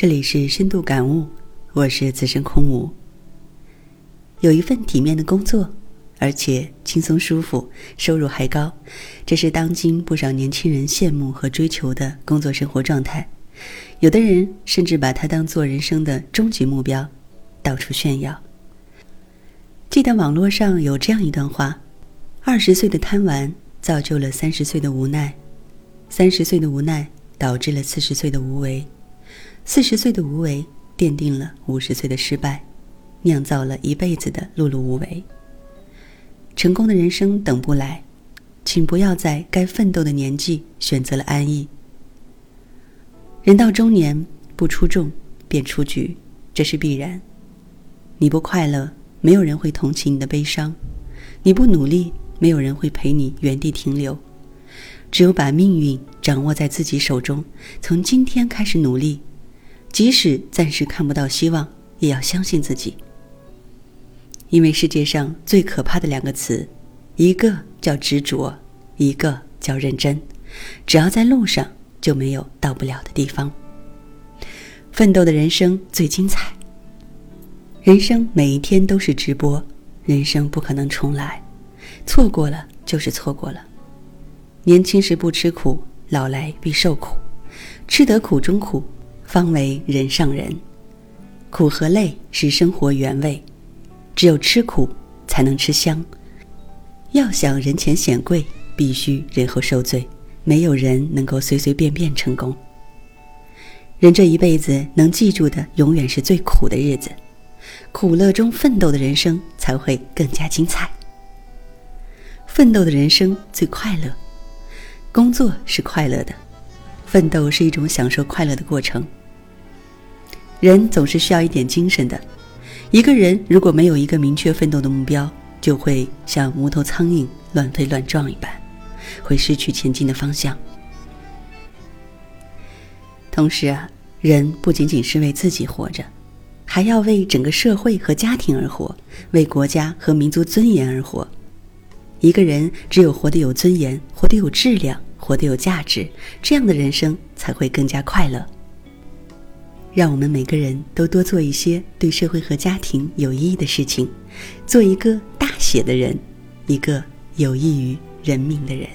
这里是深度感悟，我是资深空无。有一份体面的工作，而且轻松舒服，收入还高，这是当今不少年轻人羡慕和追求的工作生活状态。有的人甚至把它当做人生的终极目标，到处炫耀。记得网络上有这样一段话：二十岁的贪玩造就了三十岁的无奈，三十岁的无奈导致了四十岁的无为。四十岁的无为，奠定了五十岁的失败，酿造了一辈子的碌碌无为。成功的人生等不来，请不要在该奋斗的年纪选择了安逸。人到中年，不出众便出局，这是必然。你不快乐，没有人会同情你的悲伤；你不努力，没有人会陪你原地停留。只有把命运掌握在自己手中，从今天开始努力。即使暂时看不到希望，也要相信自己。因为世界上最可怕的两个词，一个叫执着，一个叫认真。只要在路上，就没有到不了的地方。奋斗的人生最精彩。人生每一天都是直播，人生不可能重来，错过了就是错过了。年轻时不吃苦，老来必受苦，吃得苦中苦。方为人上人，苦和累是生活原味，只有吃苦才能吃香。要想人前显贵，必须人后受罪。没有人能够随随便便成功。人这一辈子能记住的，永远是最苦的日子。苦乐中奋斗的人生才会更加精彩。奋斗的人生最快乐，工作是快乐的，奋斗是一种享受快乐的过程。人总是需要一点精神的。一个人如果没有一个明确奋斗的目标，就会像无头苍蝇乱飞乱撞一般，会失去前进的方向。同时啊，人不仅仅是为自己活着，还要为整个社会和家庭而活，为国家和民族尊严而活。一个人只有活得有尊严，活得有质量，活得有价值，这样的人生才会更加快乐。让我们每个人都多做一些对社会和家庭有意义的事情，做一个大写的人，一个有益于人民的人。